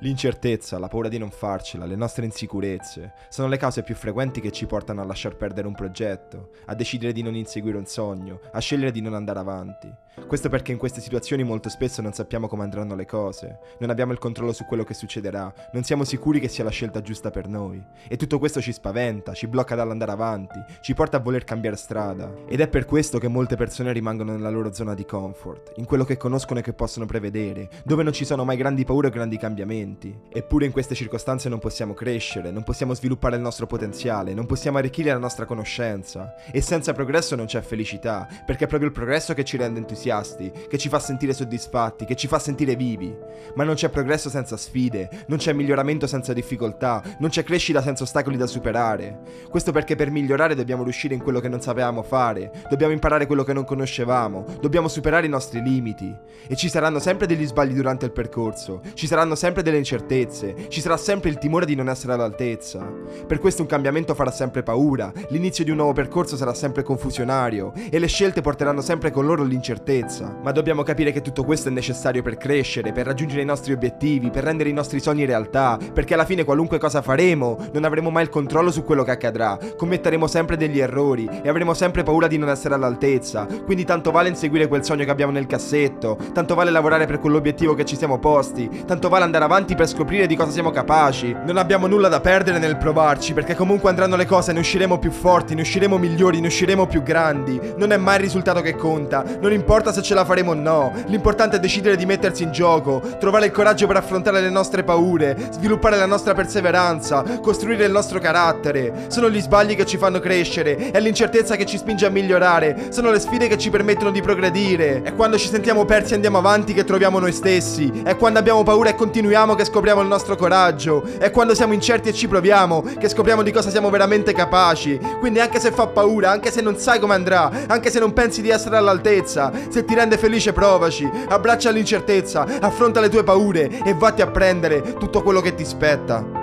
L'incertezza, la paura di non farcela, le nostre insicurezze sono le cause più frequenti che ci portano a lasciar perdere un progetto, a decidere di non inseguire un sogno, a scegliere di non andare avanti. Questo perché in queste situazioni molto spesso non sappiamo come andranno le cose, non abbiamo il controllo su quello che succederà, non siamo sicuri che sia la scelta giusta per noi. E tutto questo ci spaventa, ci blocca dall'andare avanti, ci porta a voler cambiare strada. Ed è per questo che molte persone rimangono nella loro zona di comfort, in quello che conoscono e che possono prevedere, dove non ci sono mai grandi paure o grandi cambiamenti cambiamenti. Eppure in queste circostanze non possiamo crescere, non possiamo sviluppare il nostro potenziale, non possiamo arricchire la nostra conoscenza. E senza progresso non c'è felicità, perché è proprio il progresso che ci rende entusiasti, che ci fa sentire soddisfatti, che ci fa sentire vivi. Ma non c'è progresso senza sfide, non c'è miglioramento senza difficoltà, non c'è crescita senza ostacoli da superare. Questo perché per migliorare dobbiamo riuscire in quello che non sapevamo fare, dobbiamo imparare quello che non conoscevamo, dobbiamo superare i nostri limiti. E ci saranno sempre degli sbagli durante il percorso, ci saranno sempre delle incertezze, ci sarà sempre il timore di non essere all'altezza. Per questo un cambiamento farà sempre paura, l'inizio di un nuovo percorso sarà sempre confusionario e le scelte porteranno sempre con loro l'incertezza. Ma dobbiamo capire che tutto questo è necessario per crescere, per raggiungere i nostri obiettivi, per rendere i nostri sogni realtà, perché alla fine qualunque cosa faremo non avremo mai il controllo su quello che accadrà, commetteremo sempre degli errori e avremo sempre paura di non essere all'altezza, quindi tanto vale inseguire quel sogno che abbiamo nel cassetto, tanto vale lavorare per quell'obiettivo che ci siamo posti, tanto vale andare avanti per scoprire di cosa siamo capaci. Non abbiamo nulla da perdere nel provarci, perché comunque andranno le cose, ne usciremo più forti, ne usciremo migliori, ne usciremo più grandi. Non è mai il risultato che conta, non importa se ce la faremo o no. L'importante è decidere di mettersi in gioco, trovare il coraggio per affrontare le nostre paure, sviluppare la nostra perseveranza, costruire il nostro carattere. Sono gli sbagli che ci fanno crescere, è l'incertezza che ci spinge a migliorare, sono le sfide che ci permettono di progredire. È quando ci sentiamo persi e andiamo avanti che troviamo noi stessi. È quando abbiamo paura e continuiamo che scopriamo il nostro coraggio. È quando siamo incerti e ci proviamo che scopriamo di cosa siamo veramente capaci. Quindi anche se fa paura, anche se non sai come andrà, anche se non pensi di essere all'altezza, se ti rende felice provaci, abbraccia l'incertezza, affronta le tue paure e vatti a prendere tutto quello che ti spetta.